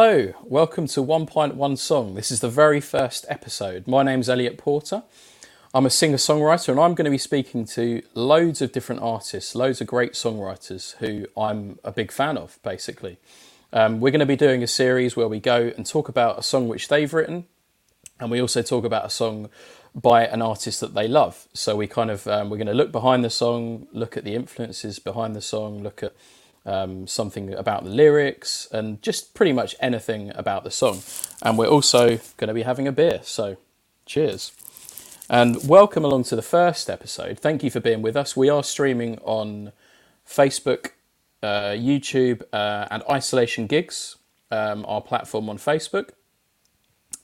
Hello, welcome to 1.1 Song. This is the very first episode. My name's Elliot Porter. I'm a singer songwriter and I'm going to be speaking to loads of different artists, loads of great songwriters who I'm a big fan of, basically. Um, we're going to be doing a series where we go and talk about a song which they've written, and we also talk about a song by an artist that they love. So we kind of um, we're going to look behind the song, look at the influences behind the song, look at um, something about the lyrics, and just pretty much anything about the song. And we're also going to be having a beer. So cheers. And welcome along to the first episode. Thank you for being with us. We are streaming on Facebook, uh, YouTube, uh, and Isolation Gigs, um, our platform on Facebook.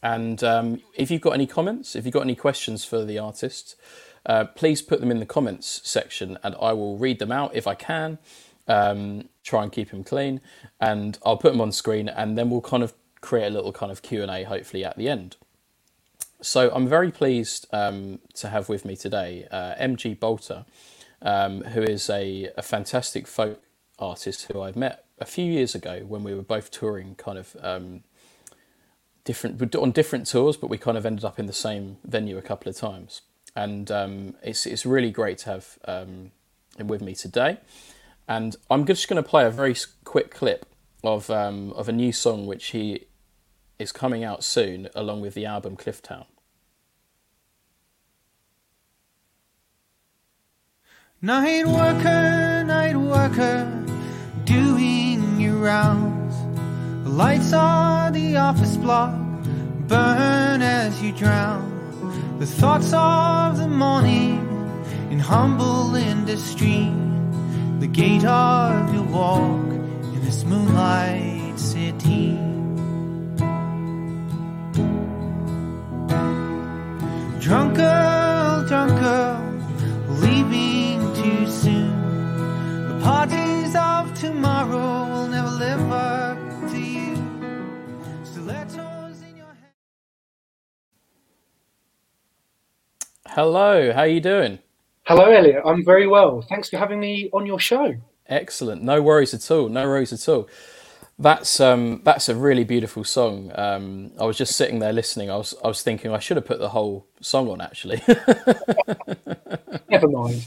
And um, if you've got any comments, if you've got any questions for the artist, uh, please put them in the comments section and I will read them out if I can. Um, try and keep them clean and I'll put them on screen and then we'll kind of create a little kind of Q&A hopefully at the end. So I'm very pleased um, to have with me today uh, MG Boulter, um, who is a, a, fantastic folk artist who I've met a few years ago when we were both touring kind of um, different on different tours, but we kind of ended up in the same venue a couple of times. And um, it's it's really great to have um, him with me today. And I'm just going to play a very quick clip of um, of a new song which he is coming out soon, along with the album Clifftown. Night worker, night worker, doing your rounds. The lights on the office block burn as you drown. The thoughts of the morning in humble industry. The gait of your walk in this moonlight city. Drunk girl, drunk girl, leaving too soon. The parties of tomorrow will never live up to you. Stilettos in your hand. Hello, how are you doing? Hello, Elliot. I'm very well. Thanks for having me on your show. Excellent. No worries at all. No worries at all. That's um, that's a really beautiful song. Um, I was just sitting there listening. I was I was thinking I should have put the whole song on actually. Never mind.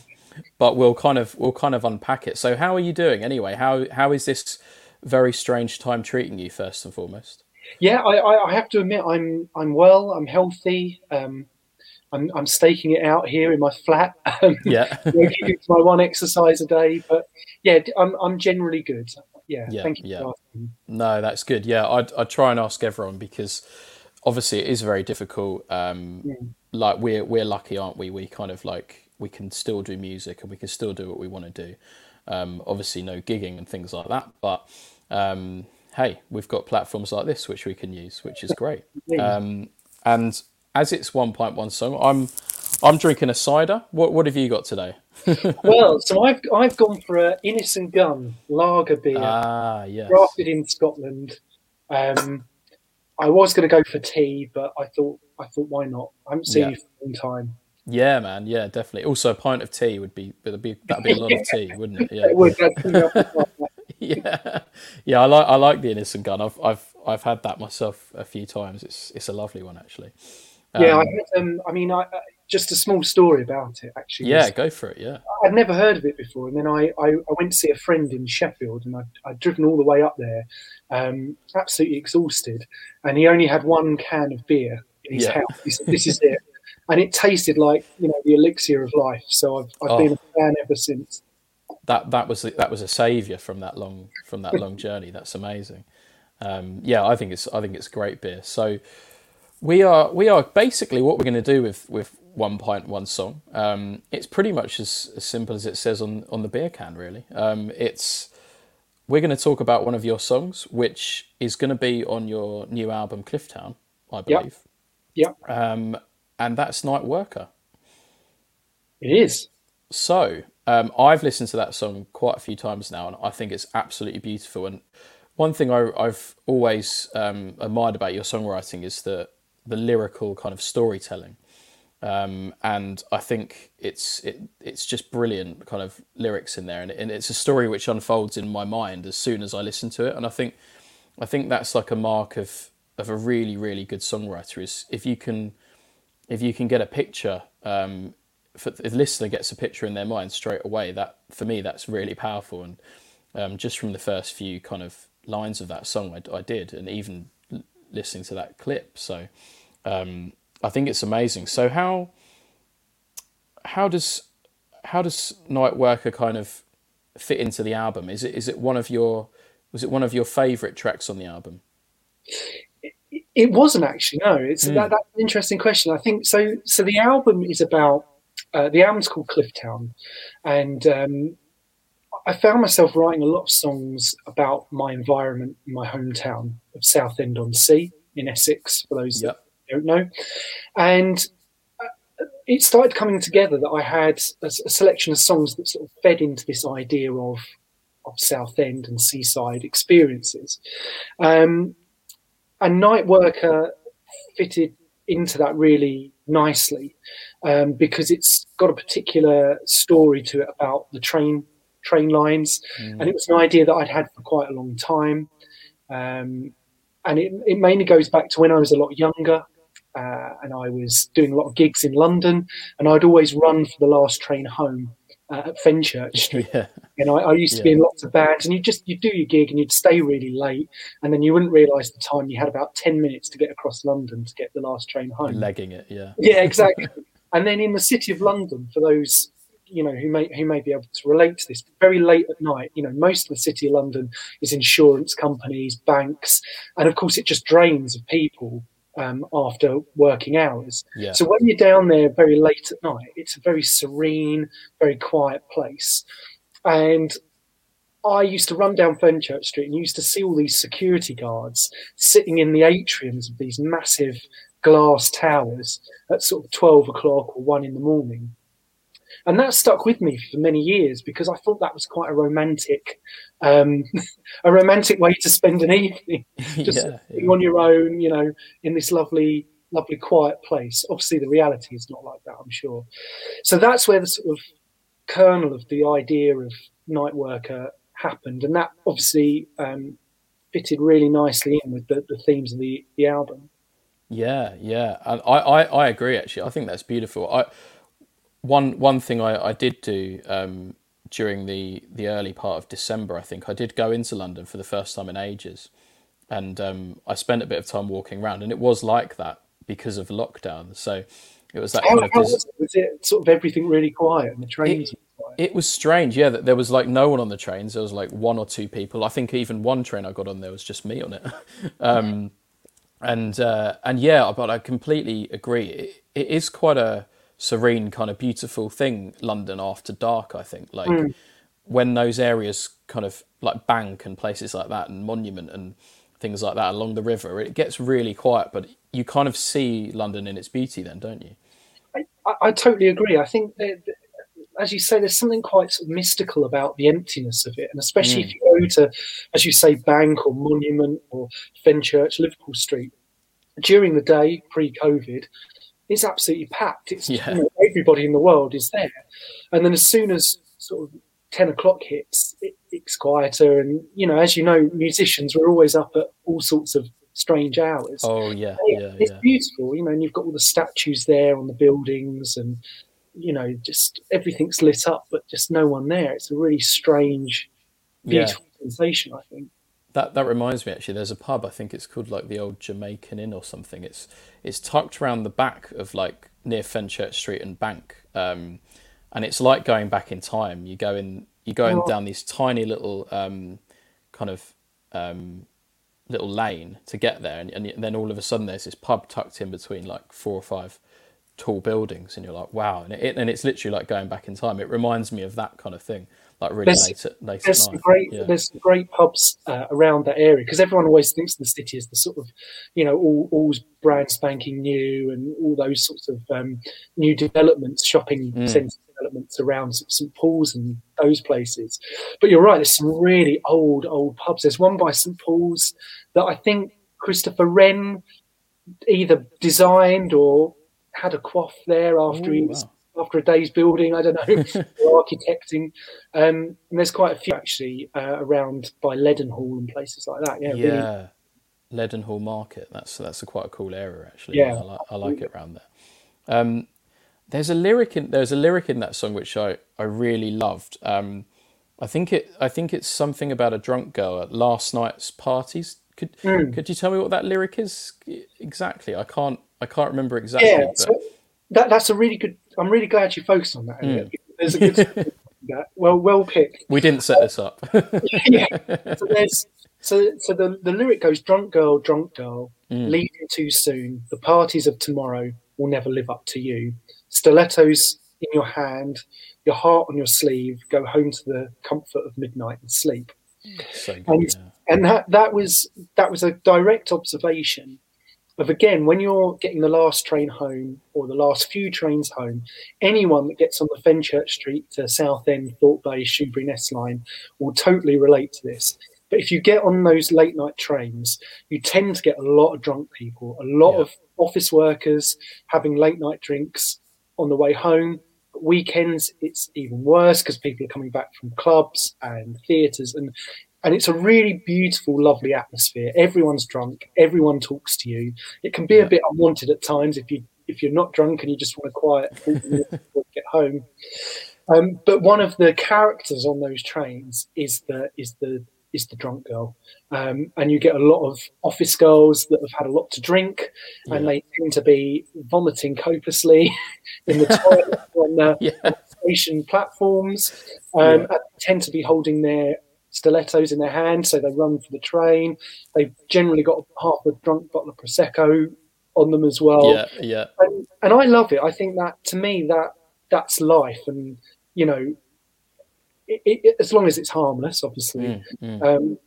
But we'll kind of we'll kind of unpack it. So how are you doing anyway? How how is this very strange time treating you first and foremost? Yeah, I, I, I have to admit I'm I'm well. I'm healthy. Um, I'm I'm staking it out here in my flat. Um, Yeah. you know, keeping to my one exercise a day, but yeah, I'm I'm generally good. Yeah, Yeah, thank you yeah. for asking. No, that's good. Yeah, I'd, I'd try and ask everyone because obviously it is very difficult. Um, Like we're we're lucky, aren't we? We kind of like we can still do music and we can still do what we want to do. Um, obviously, no gigging and things like that, but um, hey, we've got platforms like this which we can use, which is great. Yeah. Um, and as it's one pint one song, I'm I'm drinking a cider. What what have you got today? Well, so I've I've gone for a Innis & Gunn lager beer, Ah, yes. crafted in Scotland. Um, I was going to go for tea, but I thought I thought why not? I haven't seen Yeah. you for a long time. Yeah, man. Yeah, definitely. Also, a pint of tea would be that'd be that'd be a lot of tea, wouldn't it? Yeah. It would, that's coming up with that. yeah, yeah. I like I like the Innis & Gunn. I've I've I've had that myself a few times. It's it's a lovely one actually. Yeah, I Um, had, um, I mean, I, uh, just a small story about it actually. yeah. Go for it. Yeah. I'd never heard of it before, and then I, I, I went to see a friend in Sheffield, and I'd, I'd driven all the way up there, um, absolutely exhausted, and he only had one can of beer in his Yeah. house. He said, "This is it," and it tasted like you know the elixir of life. So I've, I've Oh. been a fan ever since. That that was that was a savior from that long from that long journey. That's amazing. Um, yeah, I think it's I think it's great beer. So we are we are basically what we're going to do with with one pint one song. Um, it's pretty much as, as simple as it says on on the beer can. Really, um, it's we're going to talk about one of your songs, which is going to be on your new album Clifftown, I believe. Yep, Um, and that's Night Worker. it is. So um, I've listened to that song quite a few times now, and I think it's absolutely beautiful. And one thing I, I've always um, admired about your songwriting is the the lyrical kind of storytelling. Um, and I think it's it, it's just brilliant kind of lyrics in there, and, and it's a story which unfolds in my mind as soon as I listen to it. And I think I think that's like a mark of of a really really good songwriter is if you can if you can get a picture um, if the listener gets a picture in their mind straight away that for me that's really powerful and um, just from the first few kind of lines of that song I, I did and even listening to that clip so um, I think it's amazing so how how does how does Night Worker kind of fit into the album is it is it one of your was it one of your favorite tracks on the album it wasn't actually. No, it's mm. that, that's an interesting question. I think so. So the album is about uh, the album's called Clifftown, and um, I found myself writing a lot of songs about my environment, my hometown of Southend on Sea in Essex. For those yep. Don't know, and it started coming together that I had a, a, selection of songs that sort of fed into this idea of of Southend and seaside experiences. Um, and Night Worker fitted into that really nicely um, because it's got a particular story to it about the train train lines, mm. and it was an idea that I'd had for quite a long time. Um, and it, it mainly goes back to when I was a lot younger. Uh, and I was doing a lot of gigs in London, and I'd always run for the last train home uh, at Fenchurch Yeah. You know, I, I used to yeah. be in lots of bands, and you just you do your gig and you'd stay really late, and then you wouldn't realise the time. You had about ten minutes to get across London to get the last train home. Legging it, yeah. Yeah, exactly. and then in the city of London, for those you know who may who may be able to relate to this, very late at night, you know, most of the city of London is insurance companies, banks, and of course it just drains of people um, after working hours. Yeah. So when you're down there very late at night, it's a very serene, very quiet place. And I used to run down Fenchurch Street and used to see all these security guards sitting in the atriums of these massive glass towers at sort of 12 o'clock or 1 in the morning. And that stuck with me for many years because I thought that was quite a romantic, um, a romantic way to spend an evening, just yeah, yeah. on your own, you know, in this lovely, lovely quiet place. Obviously, the reality is not like that, I'm sure. So that's where the sort of kernel of the idea of night worker happened, and that obviously um, fitted really nicely in with the, the themes of the, the album. Yeah, yeah, and I, I, I agree. Actually, I think that's beautiful. I one one thing I, I did do um, during the the early part of December, I think I did go into London for the first time in ages, and um, I spent a bit of time walking around, and it was like that because of lockdown. So it was that how, kind of. Was it? was, it? sort of everything really quiet and the trains? It, it was strange, yeah. That there was like no one on the trains. There was like one or two people. I think even one train I got on there was just me on it. um, and uh, and yeah, but I completely agree. It, it is quite a serene, kind of beautiful thing. London after dark, I think. Like mm. when those areas kind of like Bank and places like that, and Monument and things like that along the river, it gets really quiet. But you kind of see London in its beauty, then, don't you? I, I totally agree. I think that, as you say, there's something quite sort of mystical about the emptiness of it, and especially mm. if you go to, as you say, Bank or Monument or Fenchurch, Liverpool Street during the day pre-COVID, it's absolutely packed. It's yeah. you know, everybody in the world is there, and then as soon as sort of ten o'clock hits, it, it's quieter. And you know, as you know, musicians we're always up at all sorts of strange hours. Oh yeah, yeah, it's yeah. beautiful. You know, and you've got all the statues there on the buildings, and you know, just everything's lit up, but just no one there. It's a really strange, beautiful yeah. sensation. I think. That that reminds me actually. There's a pub. I think it's called like the Old Jamaican Inn or something. It's it's tucked around the back of like near Fenchurch Street and Bank, um, and it's like going back in time. You go in, you go in oh. down these tiny little um, kind of um, little lane to get there, and, and then all of a sudden there's this pub tucked in between like four or five tall buildings, and you're like, wow, and, it, and it's literally like going back in time. It reminds me of that kind of thing, like really there's, late at late there's at night. Great, yeah. There's great pubs uh, around that area because everyone always thinks the city is the sort of, you know, all all's brand spanking new and all those sorts of um, new developments, shopping mm. centre developments around St Paul's and those places. But you're right, there's some really old, old pubs. There's one by St Paul's that I think Christopher Wren either designed or had a quaff there after Ooh, he was after a day's building. I don't know, architecting. Um, and there's quite a few actually uh, around by Leadenhall and places like that. Yeah, really- Yeah, Leadenhall Market. That's that's a quite a cool area actually. Yeah, I like, I like it around there. Um, there's a lyric in there's a lyric in that song which I I really loved. Um, I think it I think it's something about a drunk girl at last night's parties. Could Hmm. could you tell me what that lyric is exactly? I can't I can't remember exactly. yeah. but- So that that's a really good. I'm really glad you focused on that. Because There's a good. that. Well, well picked. we didn't set this up. yeah. So there's so so the, the lyric goes drunk girl, drunk girl, Mm. leaving too soon. The parties of tomorrow will never live up to you. Stilettos in your hand, your heart on your sleeve, go home to the comfort of midnight and sleep. so good. And- yeah. And that, that was that was a direct observation of again when you're getting the last train home or the last few trains home, anyone that gets on the Fenchurch Street to Southend, Thorpe Bay, Shoeburyness line will totally relate to this. But if you get on those late night trains, you tend to get a lot of drunk people, a lot Yeah. of office workers having late night drinks on the way home. Weekends, it's even worse because people are coming back from clubs and theatres, and and it's a really beautiful, lovely atmosphere. Everyone's drunk, everyone talks to you. It can be a bit unwanted at times if you if you're not drunk and you just want a quiet 40 before you get home. Um, but one of the characters on those trains is the is the is the drunk girl, um, and you get a lot of office girls that have had a lot to drink, and they tend to be vomiting copiously in the toilet on the yeah. station platforms. Um, Yeah. and tend to be holding their stilettos in their hand, so they run for the train. They've generally got half a drunk bottle of prosecco on them as well yeah, yeah, and, and I love it. I think that to me that that's life, and you know, it, it, as long as it's harmless, obviously, Mm, mm. um,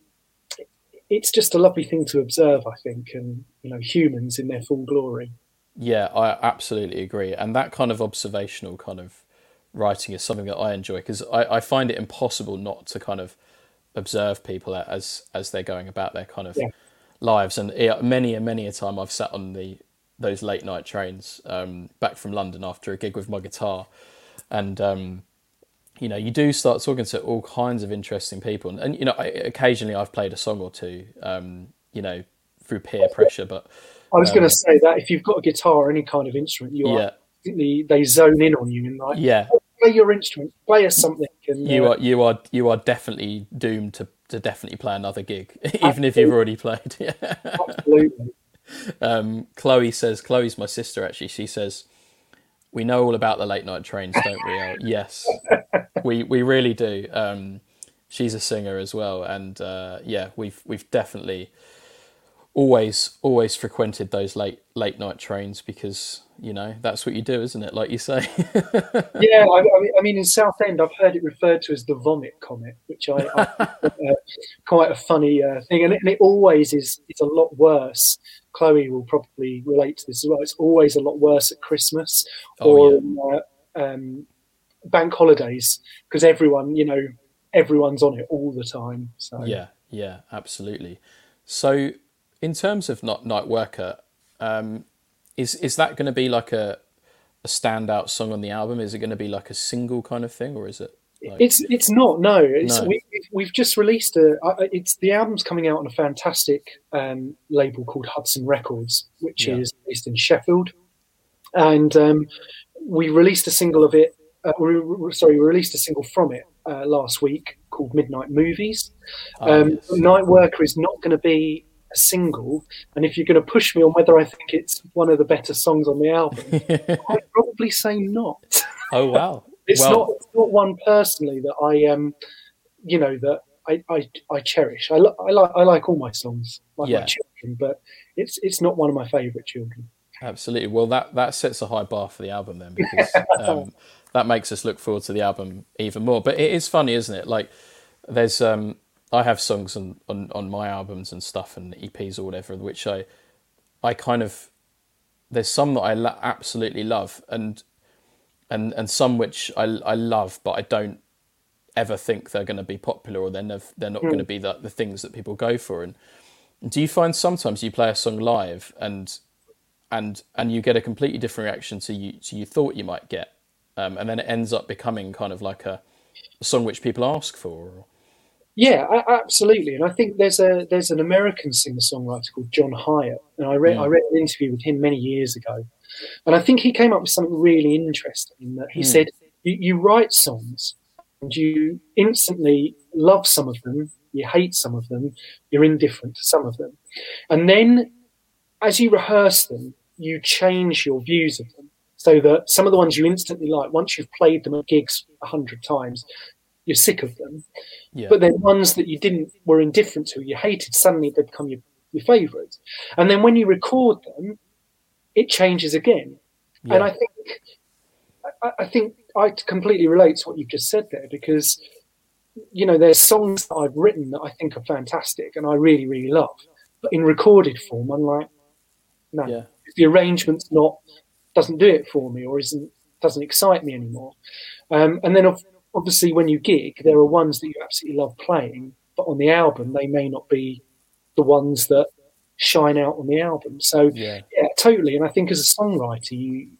it's just a lovely thing to observe. I think, and you know, humans in their full glory. Yeah, I absolutely agree. And that kind of observational kind of writing is something that I enjoy because I, I find it impossible not to kind of observe people as as they're going about their kind of Yeah. lives. And yeah, many and many a time I've sat on the those late night trains um, back from London after a gig with my guitar, and um, you know you do start talking to all kinds of interesting people. And, and you know, I, occasionally I've played a song or two, um, you know, through peer pressure, but I was going Um, to say that if you've got a guitar or any kind of instrument, you yeah, are they, they zone in on you and like yeah. Play your instrument, play us something. And, you uh, are you are you are definitely doomed to, to definitely play another gig, even if you've already played. Yeah. absolutely. Um, Chloe says Chloe's my sister actually. She says we know all about the late night trains, don't we? Yes, we we really do. Um, she's a singer as well, and uh, yeah, we've we've definitely always always frequented those late late night trains because you know that's what you do, isn't it? Like you say. yeah, I, I, mean, in Southend, I've heard it referred to as the vomit comet, which I, I uh, quite a funny uh, thing, and it, and it always is. It's a lot worse. Chloe will probably relate to this as well. It's always a lot worse at Christmas Oh, or yeah. in, uh, um, bank holidays because everyone, you know, everyone's on it all the time. So Yeah, yeah, absolutely. So, in terms of not night worker, um, is is that going to be like a a standout song on the album? Is it going to be like a single kind of thing, or is it? Like, It's it's not no. It's, No. We, we've- we've just released a. It's the album's coming out on a fantastic um, label called Hudson Records, which Yeah. is based in Sheffield, and um, we released a single of it. Uh, we, sorry, we released a single from it uh, last week called Midnight Movies. ah, Um, yes. Night Worker is not going to be a single, and if you're going to push me on whether I think it's one of the better songs on the album, I'd probably say not. oh wow! It's well, not it's not one personally that I um you know that I I, I cherish. I, li- I like I like all my songs like Yeah. my children, but it's it's not one of my favourite children. Absolutely. Well, that that sets a high bar for the album then, because um, that makes us look forward to the album even more. But it is funny, isn't it? Like, there's um, I have songs on, on on my albums and stuff and EPs or whatever, which I I kind of there's some that I lo- absolutely love, and and and some which I I love, but I don't ever think they're going to be popular or they're nev- they're not going to be the the things that people go for. And do you find sometimes you play a song live and and and you get a completely different reaction to you to you thought you might get um, and then it ends up becoming kind of like a, a song which people ask for. Yeah, absolutely. And I think there's a there's an American singer songwriter called John Hiatt, and I read I read an interview with him many years ago, and I think he came up with something really interesting. In that he mm. said, you, "You write songs, and you instantly love some of them, you hate some of them, you're indifferent to some of them, and then as you rehearse them, you change your views of them." So that some of the ones you instantly like, once you've played them at gigs a hundred times, you're sick of them. Yeah. But then ones that you didn't were indifferent to, you hated, suddenly they become your, your favourites. And then when you record them, it changes again. Yeah. And I think I, I think I completely relate to what you've just said there because you know there's songs that I've written that I think are fantastic and I really really love, but in recorded form I'm like, no, yeah. the arrangement's not doesn't do it for me or isn't doesn't excite me anymore. Um, and then obviously when you gig, there are ones that you absolutely love playing, but on the album they may not be the ones that shine out on the album. So yeah, yeah totally. And I think as a songwriter, you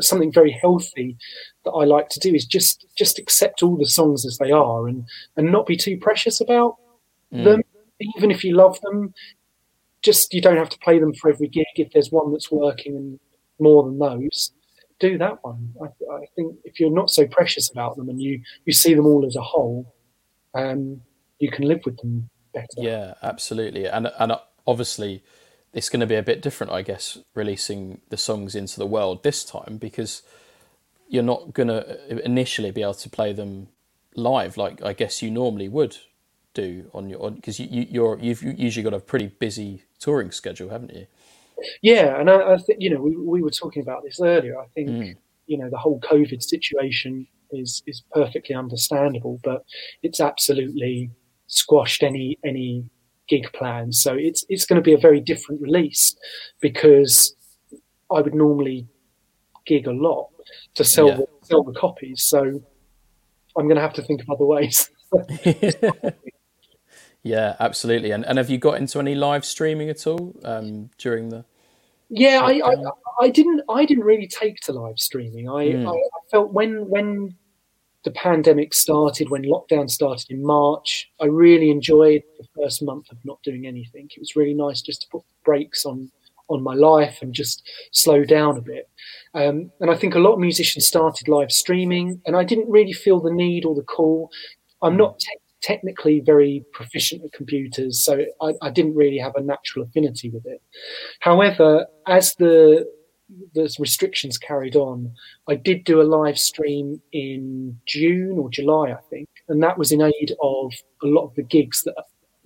something very healthy that I like to do is just just accept all the songs as they are and and not be too precious about mm. them. Even if you love them, just you don't have to play them for every gig. If there's one that's working and more than those, do that one. I, I, think if you're not so precious about them and you you see them all as a whole, um, you can live with them better. Yeah, absolutely. And and obviously, it's going to be a bit different, I guess, releasing the songs into the world this time because you're not going to initially be able to play them live like I guess you normally would do on your because you, you you're you've usually got a pretty busy touring schedule, haven't you? Yeah, and I, I think you know we we were talking about this earlier. I think mm. you know the whole COVID situation is is perfectly understandable, but it's absolutely squashed any any gig plans. So it's it's going to be a very different release because I would normally gig a lot to sell yeah. the, sell the copies. So I'm going to have to think of other ways. Yeah, absolutely. And and have you got into any live streaming at all um, during the? Yeah, I, I, I didn't I didn't really take to live streaming. I, mm. I, I felt when when the pandemic started, when lockdown started in March, I really enjoyed the first month of not doing anything. It was really nice just to put brakes on on my life and just slow down a bit. Um, and I think a lot of musicians started live streaming, and I didn't really feel the need or the call. I'm not te- technically very proficient at computers, so I, I, didn't really have a natural affinity with it. However, as the the restrictions carried on, I did do a live stream in June or July, I think, and that was in aid of a lot of the gigs that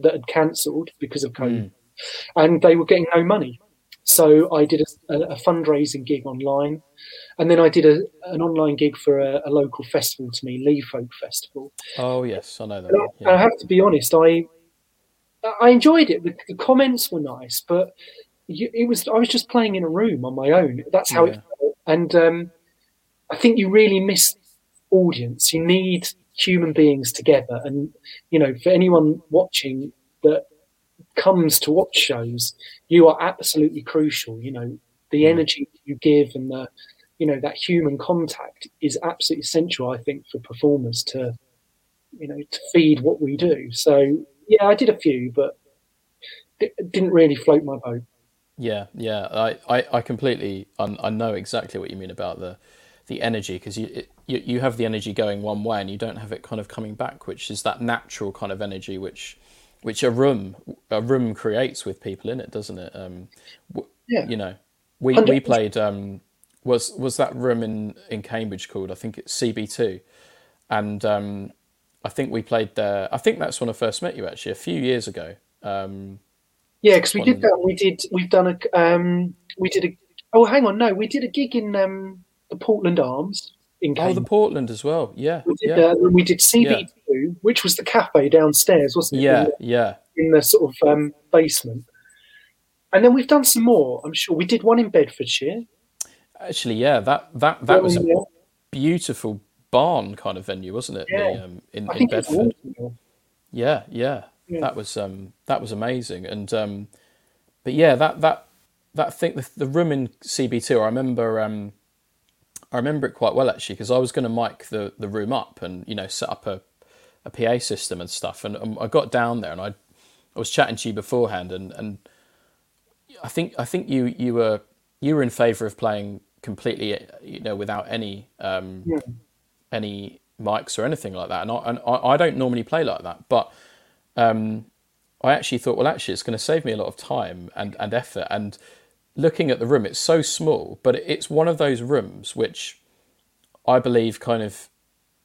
that had cancelled because of COVID, mm. and they were getting no money. So I did a, a, fundraising gig online, and then I did a, an online gig for a, a, local festival to me, Leigh Folk Festival. Oh yes, I know that. I, yeah. I, have to be honest, I I enjoyed it. The, the comments were nice, but you, it was I was just playing in a room on my own. That's how yeah. it felt, and um, I think you really miss audience. You need human beings together, and you know, for anyone watching that comes to watch shows, you are absolutely crucial. You know, the mm. energy you give and the, you know, that human contact is absolutely essential, I think, for performers to, you know, to feed what we do. So, yeah, I did a few, but it didn't really float my boat. Yeah, yeah, I, I, I completely, I, I know exactly what you mean about the, the energy because you, it, you you have the energy going one way and you don't have it kind of coming back, which is that natural kind of energy which which a room a room creates with people in it, doesn't it? Um, yeah. You know, we 100%. we played. Um, was was that room in in Cambridge called? I think it's CB two, and um, I think we played there. I think that's when I first met you actually a few years ago. Um, yeah, because we did that. We did. We've done a. Um, we did a. Oh, hang on. No, we did a gig in um, the Portland Arms in Cambridge. Oh, the Portland as well. Yeah. We did, yeah. Uh, we did CB2, yeah. which was the cafe downstairs, wasn't it? Yeah, in the, yeah. In the sort of um, basement. And then we've done some more. I'm sure we did one in Bedfordshire. Actually, yeah, that that that was a yeah. beautiful barn kind of venue, wasn't it? Yeah. The, um, in, in Bedford. Yeah, yeah, yeah, That was um, that was amazing, and um, but yeah, that that that thing, the, the room in CB2. I remember um, I remember it quite well actually because I was going to mic the the room up and you know set up a a PA system and stuff, and um, I got down there and I I was chatting to you beforehand, and and I think I think you you were you were in favour of playing completely you know without any um, yeah. any mics or anything like that, and I and I, I don't normally play like that, but um, I actually thought, well, actually, it's going to save me a lot of time and, and effort. And looking at the room, it's so small, but it's one of those rooms which I believe kind of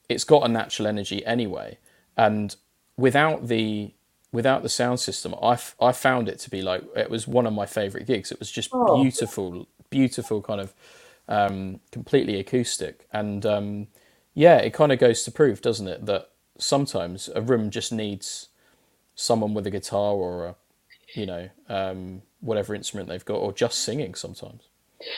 it's got a natural energy anyway. And without the without the sound system, I, I found it to be like it was one of my favorite gigs. It was just oh. beautiful, beautiful kind of um, completely acoustic. And um, yeah, it kind of goes to prove, doesn't it, that sometimes a room just needs someone with a guitar or a, you know, um, whatever instrument they've got, or just singing sometimes.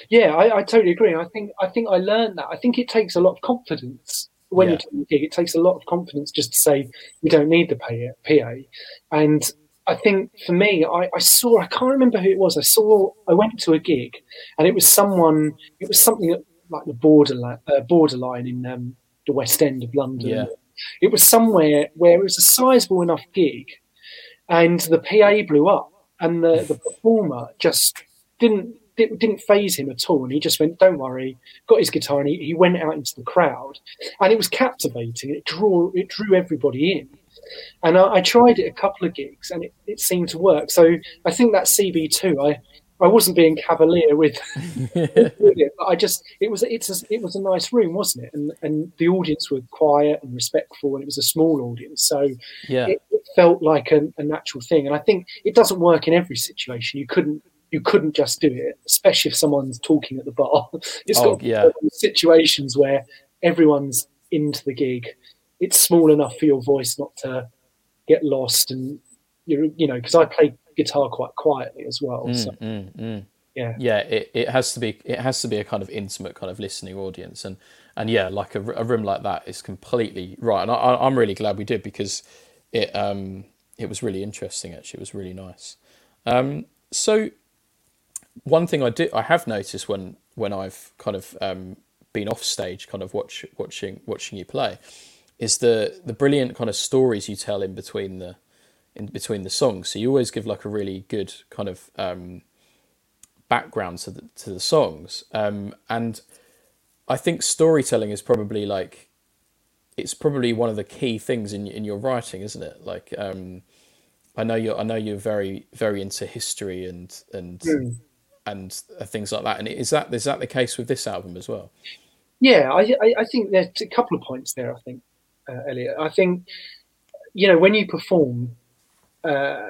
Yeah, I, I, totally agree. I think I think I learned that. I think it takes a lot of confidence when yeah. you're doing a gig. It takes a lot of confidence just to say you don't need the PA. And I think for me, I, I, saw I can't remember who it was. I saw I went to a gig, and it was someone. It was something like the borderline, uh, borderline in um, the West End of London. Yeah. It was somewhere where it was a sizable enough gig and the PA blew up, and the, the performer just didn't it didn't phase him at all, and he just went, "Don't worry." Got his guitar and he, he went out into the crowd, and it was captivating. It drew it drew everybody in, and I, I tried it a couple of gigs, and it, it seemed to work. So I think that CB two, I I wasn't being cavalier with, with it, but I just it was it's a, it was a nice room, wasn't it? And and the audience were quiet and respectful, and it was a small audience, so yeah, it, it felt like a, a, natural thing. And I think it doesn't work in every situation. You couldn't you couldn't just do it, especially if someone's talking at the bar. It's oh, got yeah. situations where everyone's into the gig. It's small enough for your voice not to get lost, and you you know because I play guitar quite quietly as well. Mm, so, mm, mm. Yeah, yeah. It, it has to be it has to be a kind of intimate kind of listening audience, and and yeah, like a, a room like that is completely right. And I, I'm really glad we did because it um it was really interesting. Actually, it was really nice. Um, so one thing I did I have noticed when when I've kind of um, been off stage, kind of watch watching watching you play, is the the brilliant kind of stories you tell in between the in between the songs. So you always give like a really good kind of um, background to the to the songs, um, and I think storytelling is probably like it's probably one of the key things in in your writing, isn't it? Like um, I know you're I know you're very very into history and and mm. and things like that. And is that is that the case with this album as well? Yeah, I I, I think there's a couple of points there. I think uh, Elliot. I think you know when you perform uh,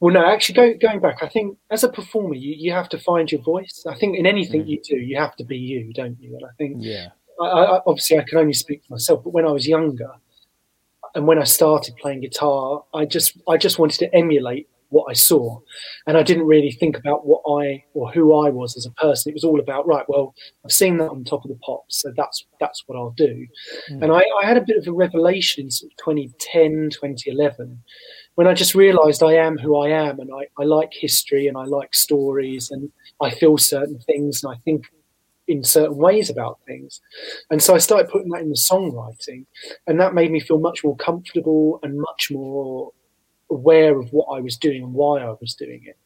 well, no, actually, go, going back, I think as a performer, you, you have to find your voice. I think in anything mm. you do, you have to be you, don't you? And I think, yeah, I, I, obviously, I can only speak for myself, but when I was younger, and when I started playing guitar, I just I just wanted to emulate what I saw, and I didn't really think about what I or who I was as a person. It was all about right. Well, I've seen that on top of the pops, so that's that's what I'll do. Mm. And I, I, had a bit of a revelation in sort of 2010, 2011 when I just realized I am who I am and I, I like history and I like stories and I feel certain things and I think in certain ways about things. And so I started putting that in the songwriting and that made me feel much more comfortable and much more aware of what I was doing and why I was doing it.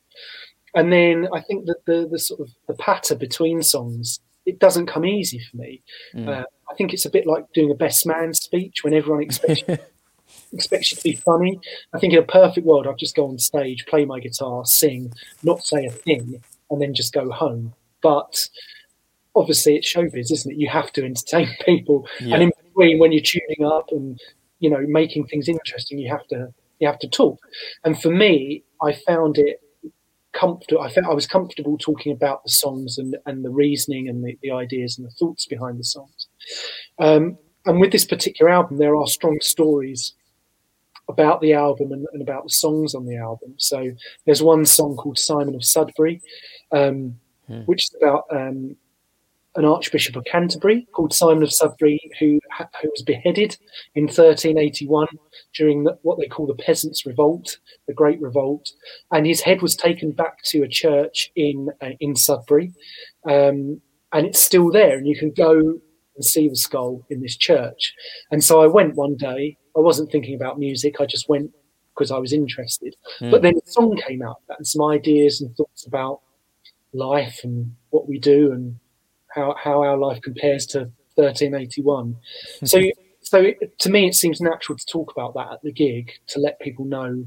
And then I think that the, the sort of the patter between songs, it doesn't come easy for me. Mm. Uh, I think it's a bit like doing a best man speech when everyone expects expects you to be funny. I think in a perfect world, I'd just go on stage, play my guitar, sing, not say a thing, and then just go home. But obviously, it's showbiz, isn't it? You have to entertain people, yeah. and in between, when you're tuning up and you know making things interesting, you have to you have to talk. And for me, I found it comfortable. I felt I was comfortable talking about the songs and and the reasoning and the, the ideas and the thoughts behind the songs. Um, and with this particular album, there are strong stories about the album and, and, about the songs on the album. So there's one song called Simon of Sudbury, um, hmm. which is about um, an Archbishop of Canterbury called Simon of Sudbury, who, who was beheaded in 1381 during the, what they call the Peasants' Revolt, the Great Revolt, and his head was taken back to a church in uh, in Sudbury, um, and it's still there, and you can go and see the skull in this church. And so I went one day. I wasn't thinking about music. I just went because I was interested. Hmm. But then a song came out and some ideas and thoughts about life and what we do and how how our life compares to 1381. so so it, to me, it seems natural to talk about that at the gig to let people know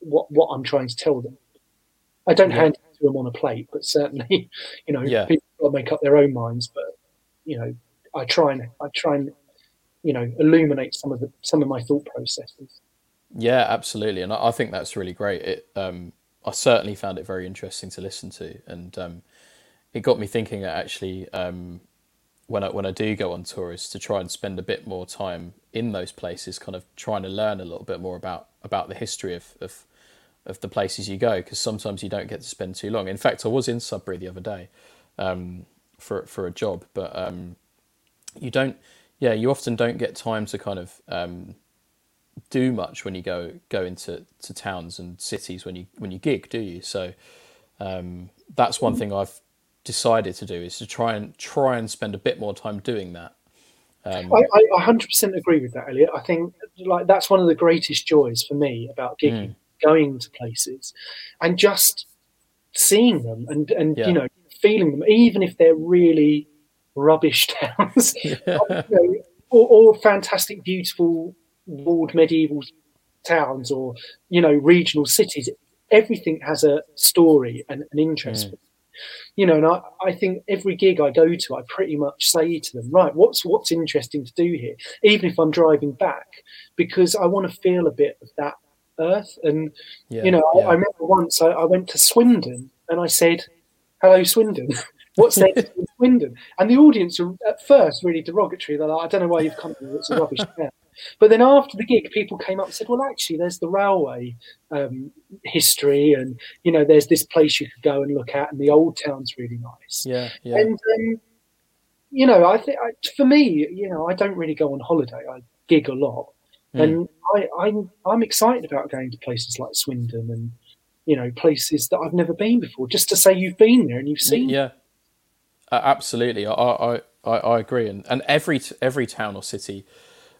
what what I'm trying to tell them. I don't Yeah. hand it to them on a plate, but certainly, you know, Yeah. people make up their own minds. But you know, I try and I try and you know illuminate some of the some of my thought processes. Yeah, absolutely, and I I think that's really great. It, um, I certainly found it very interesting to listen to, and um, it got me thinking. that Actually, um, when I when I do go on tour, is to try and spend a bit more time in those places, kind of trying to learn a little bit more about about the history of of, of the places you go, because sometimes you don't get to spend too long. In fact, I was in Sudbury the other day um, for for a job, but um, you don't. Yeah, you often don't get time to kind of um, do much when you go go into to towns and cities when you when you gig, do you? So um, that's one thing I've decided to do is to try and try and spend a bit more time doing that. Um, I, I 100% agree with that, Elliot. I think like that's one of the greatest joys for me about gigging, going to places, and just seeing them and and Yeah. you know feeling them, even if they're really rubbish towns, you know, or, or fantastic, beautiful walled medieval towns, or you know regional cities. Everything has a story and an interest. Mm. You know, and I, I think every gig I go to, I pretty much say to them, right, what's what's interesting to do here, even if I'm driving back, because I want to feel a bit of that earth. And yeah, you know, yeah. I, I remember once I, I went to Swindon and I said, "Hello, Swindon. What's do in Swindon?" And the audience were at first really derogatory. They're like, "I don't know why you've come here. It's a rubbish town." But then after the gig, people came up and said, "Well, actually, there's the railway um, history, and you know, there's this place you could go and look at, and the old town's really nice." yeah, yeah, And um, you know, I think for me, you know, I don't really go on holiday. I gig a lot, Mm. and I, I'm I'm excited about going to places like Swindon and you know places that I've never been before, just to say you've been there and you've seen. yeah. Uh, absolutely, I, I, I, I agree, and and every every town or city,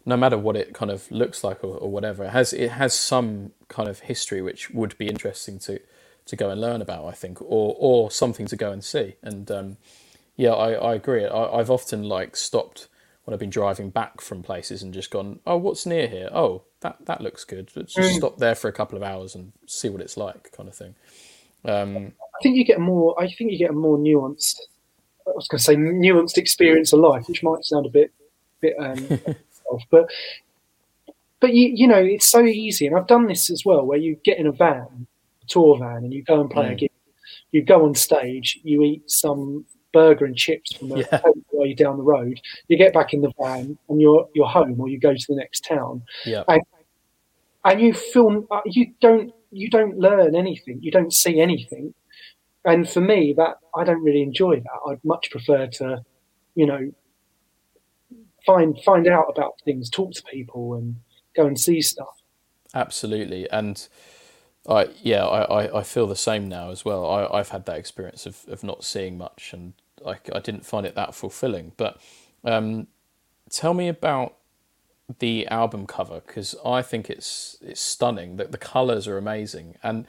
no matter what it kind of looks like or, or whatever, it has it has some kind of history which would be interesting to to go and learn about. I think, or or something to go and see. And um, yeah, I, I agree. I, I've often like stopped when I've been driving back from places and just gone, oh, what's near here? Oh, that that looks good. Let's just Mm. stop there for a couple of hours and see what it's like, kind of thing. Um, I think you get more. I think you get a more nuanced. I was going to say nuanced experience of life, which might sound a bit, bit, um, off, but but you you know it's so easy, and I've done this as well, where you get in a van, a tour van, and you go and play a Mm. gig. You go on stage, you eat some burger and chips from the Yeah. you're down the road. You get back in the van, and you're you're home, or you go to the next town, yeah, and you film. uh, You don't you don't learn anything. You don't see anything. And for me, that I don't really enjoy that. I'd much prefer to, you know, find find out about things, talk to people, and go and see stuff. absolutely. And I yeah, I, I, I feel the same now as well. I, I've had that experience of, of not seeing much, and I, I didn't find it that fulfilling. But um, tell me about the album cover because I think it's it's stunning. That the colors are amazing. And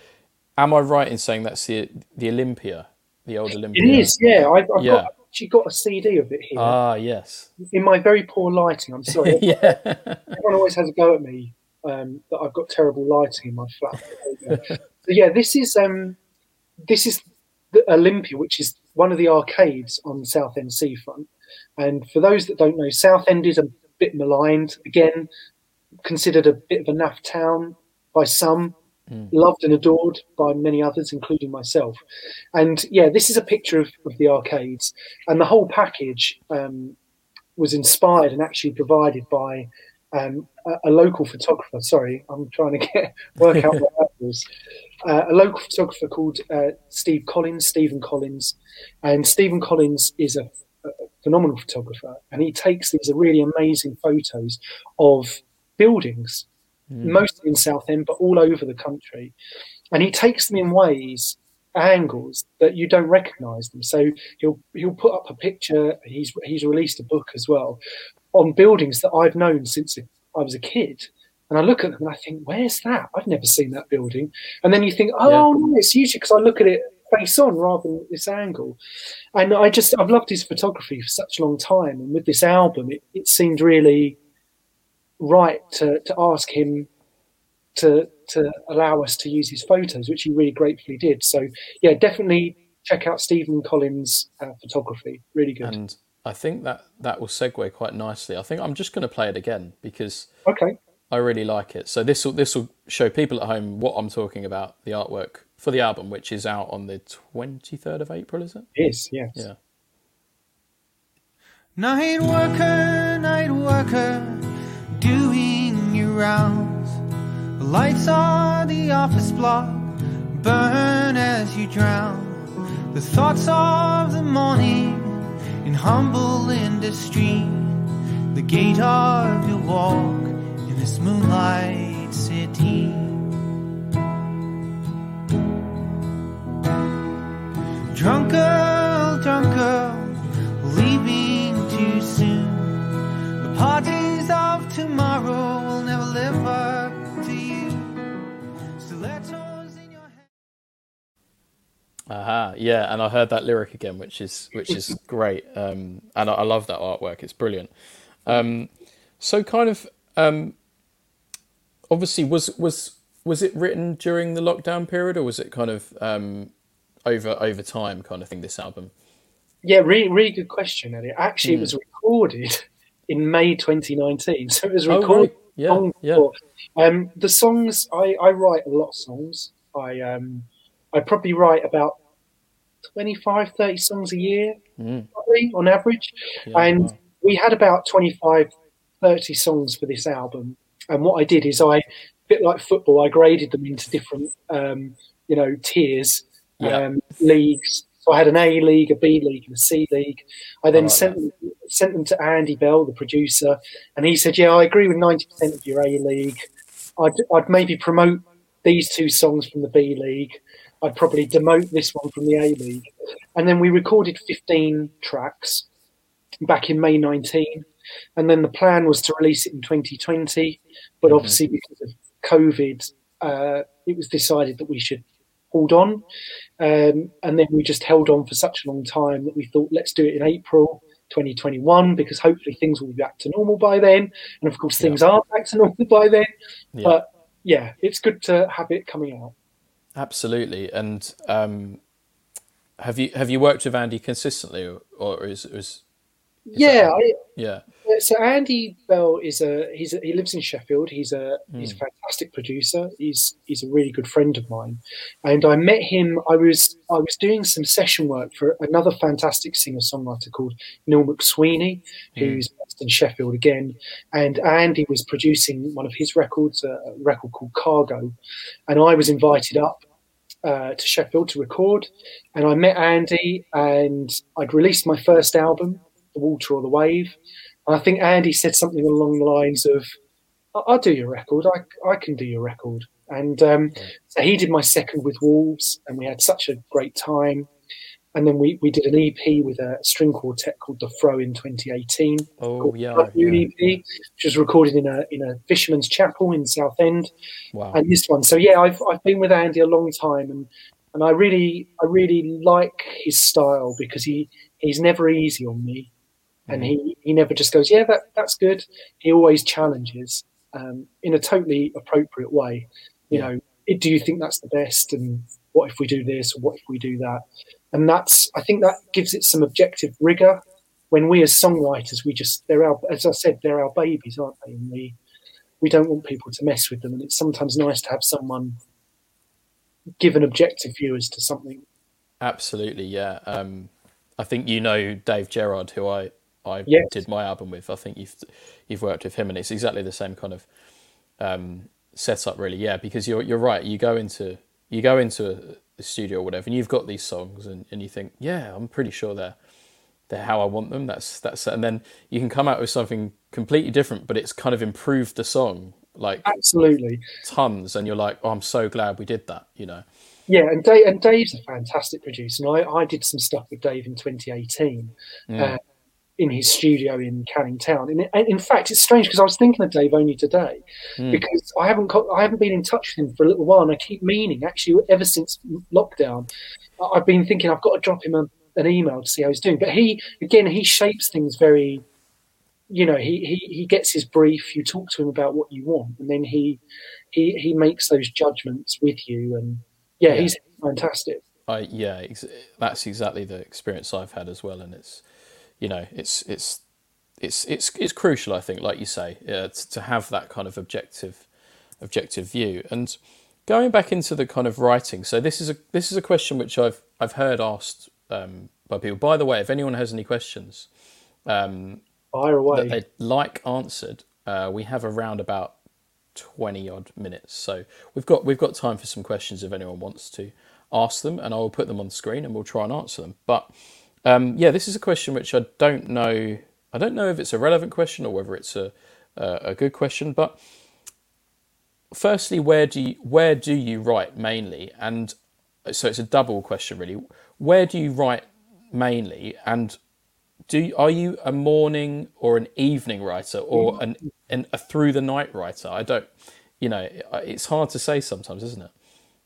am I right in saying that's the the Olympia, the old Olympia? It is, yeah. I've, I've Yeah. got I've actually got a CD of it here Ah, yes. in my very poor lighting. I'm sorry. yeah. Everyone always has a go at me um, that I've got terrible lighting in my flat. There you go. so yeah, this is um, this is the Olympia, which is one of the arcades on Southend seafront. And for those that don't know, Southend is a bit maligned. Again, considered a bit of a naff town by some, Mm. loved and adored by many others, including myself. And yeah, this is a picture of, of the arcades, and the whole package um, was inspired and actually provided by um, a, a local photographer. Sorry, I'm trying to get work out what that was. Uh, a local photographer called uh, Steve Collins, Stephen Collins, and Stephen Collins is a, a phenomenal photographer, and he takes these really amazing photos of buildings, Mm. mostly in Southend, but all over the country, and he takes them in ways angles that you don't recognise them. So he'll he'll put up a picture. He's he's released a book as well on buildings that I've known since I was a kid. And I look at them and I think, where's that? I've never seen that building. And then you think, oh, yeah. no, it's usually because I look at it face on rather than this angle. And I just, I've loved his photography for such a long time. And with this album, it, it seemed really right to, to ask him to to allow us to use his photos, which he really gratefully did. So yeah, definitely check out Stephen Collins' uh, photography. Really good. And I think that that will segue quite nicely. I think I'm just going to play it again because okay, I really like it. So this will this will show people at home what I'm talking about. The artwork for the album, which is out on the 23rd of April, is it? Yes, yes. Yeah. Night worker, night worker, doing your rounds. The lights on the office block burn as you drown. The thoughts of the morning in humble industry. The gait of your walk in this moonlight city. Drunk Aha, uh-huh. yeah, and I heard that lyric again, which is which is great, um, and I, I, love that artwork. It's brilliant. Um, so, kind of, um, obviously, was was was it written during the lockdown period, or was it kind of um, over over time kind of thing? This album. Yeah, really, really good question, Elliot. Actually, mm. it was recorded in May 2019, so it was recorded. Oh, right. Yeah, yeah. Um, the songs I, I write a lot of songs. I um, I probably write about 25, 30 songs a year, mm. probably on average. Yeah, and wow. we had about 25, 30 songs for this album. And what I did is I, a bit like football, I graded them into different, um, you know, tiers, yeah. um, leagues. So I had an A league, a B league, and a C league. I then I like sent them, sent them to Andy Bell, the producer, and he said, "Yeah, I agree with ninety percent of your A league. I'd, I'd maybe promote these two songs from the B league, I'd probably demote this one from the A League. And then we recorded 15 tracks back in May 19. And then the plan was to release it in 2020. But mm-hmm. obviously, because of COVID, uh, it was decided that we should hold on. Um, and then we just held on for such a long time that we thought, let's do it in April 2021 because hopefully things will be back to normal by then. And of course, things yeah. are back to normal by then. Yeah. But yeah, it's good to have it coming out. Absolutely. And um, have you have you worked with Andy consistently, or, is, is, is yeah, I, yeah. So Andy Bell is a he's a, he lives in Sheffield. He's a mm. he's a fantastic producer. He's he's a really good friend of mine, and I met him. I was I was doing some session work for another fantastic singer songwriter called Neil McSweeney, who's mm. based in Sheffield again. And Andy was producing one of his records, a record called Cargo, and I was invited up uh, to Sheffield to record. And I met Andy, and I'd released my first album, The Water or the Wave. And I think Andy said something along the lines of, "I'll do your record. I I can do your record." And um, so he did my second with Wolves, and we had such a great time. And then we, we did an EP with a string quartet called The Fro in 2018. Oh, yeah, yeah. EP, which was recorded in a in a fisherman's chapel in Southend. Wow. And this one. So yeah, I've I've been with Andy a long time and and I really I really like his style because he he's never easy on me. And mm he, he never just goes, Yeah, that, that's good. He always challenges um, in a totally appropriate way. You yeah. know, do you think that's the best? And what if we do this? What if we do that? and that's I think that gives it some objective rigor. When we as songwriters, we just they're our as I said they're our babies, aren't they? And we we don't want people to mess with them, and it's sometimes nice to have someone give an objective view as to something. Absolutely, yeah. Um, I think you know Dave Gerard, who I I yes. did my album with. I think you've you've worked with him, and it's exactly the same kind of um, setup, really. Yeah, because you're you're right. You go into you go into the studio or whatever, and you've got these songs, and, and you think, yeah, I'm pretty sure they're they're how I want them. That's that's, and then you can come out with something completely different, but it's kind of improved the song like absolutely tons, and you're like, oh, I'm so glad we did that, you know. Yeah, and Dave and Dave's a fantastic producer. And I, I did some stuff with Dave in 2018 Mm. uh, in his studio in Canning Town. And, and in fact, it's strange because I was thinking of Dave only today Mm. because I haven't got, I haven't been in touch with him for a little while, and I keep meaning actually ever since lockdown. I've been thinking I've got to drop him a, an email to see how he's doing. But he again, he shapes things very. You know, he, he, he gets his brief. You talk to him about what you want, and then he he he makes those judgments with you. And yeah, Yeah. he's fantastic. I yeah, ex- that's exactly the experience I've had as well, and it's you know it's it's it's it's it's crucial I think, like you say, uh, to, to have that kind of objective objective view. And going back into the kind of writing, so this is a this is a question which I've I've heard asked um, by people. By the way, if anyone has any questions um, Fire away. that they'd like answered, uh, we have around about twenty odd minutes. So we've got we've got time for some questions if anyone wants to ask them, and I will put them on the screen and we'll try and answer them. But um, yeah, this is a question which I don't know. I don't know if it's a relevant question or whether it's a a, a good question. But firstly, where do you where do you write mainly? And so it's a double question really. Where do you write mainly, and do are you a morning or an evening writer or an, an a through the night writer? I don't, you know, it's hard to say sometimes, isn't it?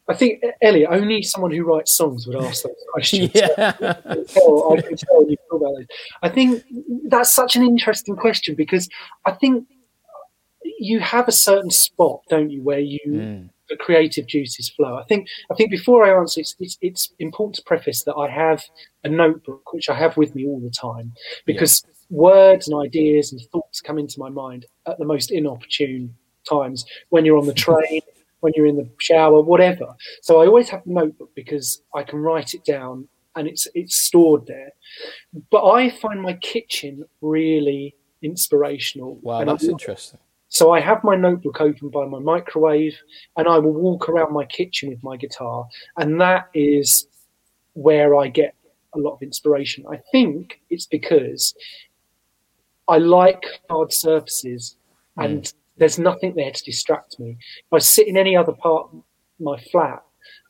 I think Elliot, only someone who writes songs would ask those questions. Yeah, I can tell, I can tell you about those. I think that's such an interesting question because I think you have a certain spot, don't you, where you Mm. the creative juices flow. I think I think before I answer, it's, it's it's important to preface that I have a notebook which I have with me all the time because words and ideas and thoughts come into my mind at the most inopportune times when you're on the train. When you're in the shower, whatever. So I always have a notebook because I can write it down and it's it's stored there. But I find my kitchen really inspirational. wow, And I that's interesting. so I have my notebook open by my microwave and I will walk around my kitchen with my guitar. And that is where I get a lot of inspiration. I think it's because I like hard surfaces hmm. and there's nothing there to distract me. If I sit in any other part of my flat,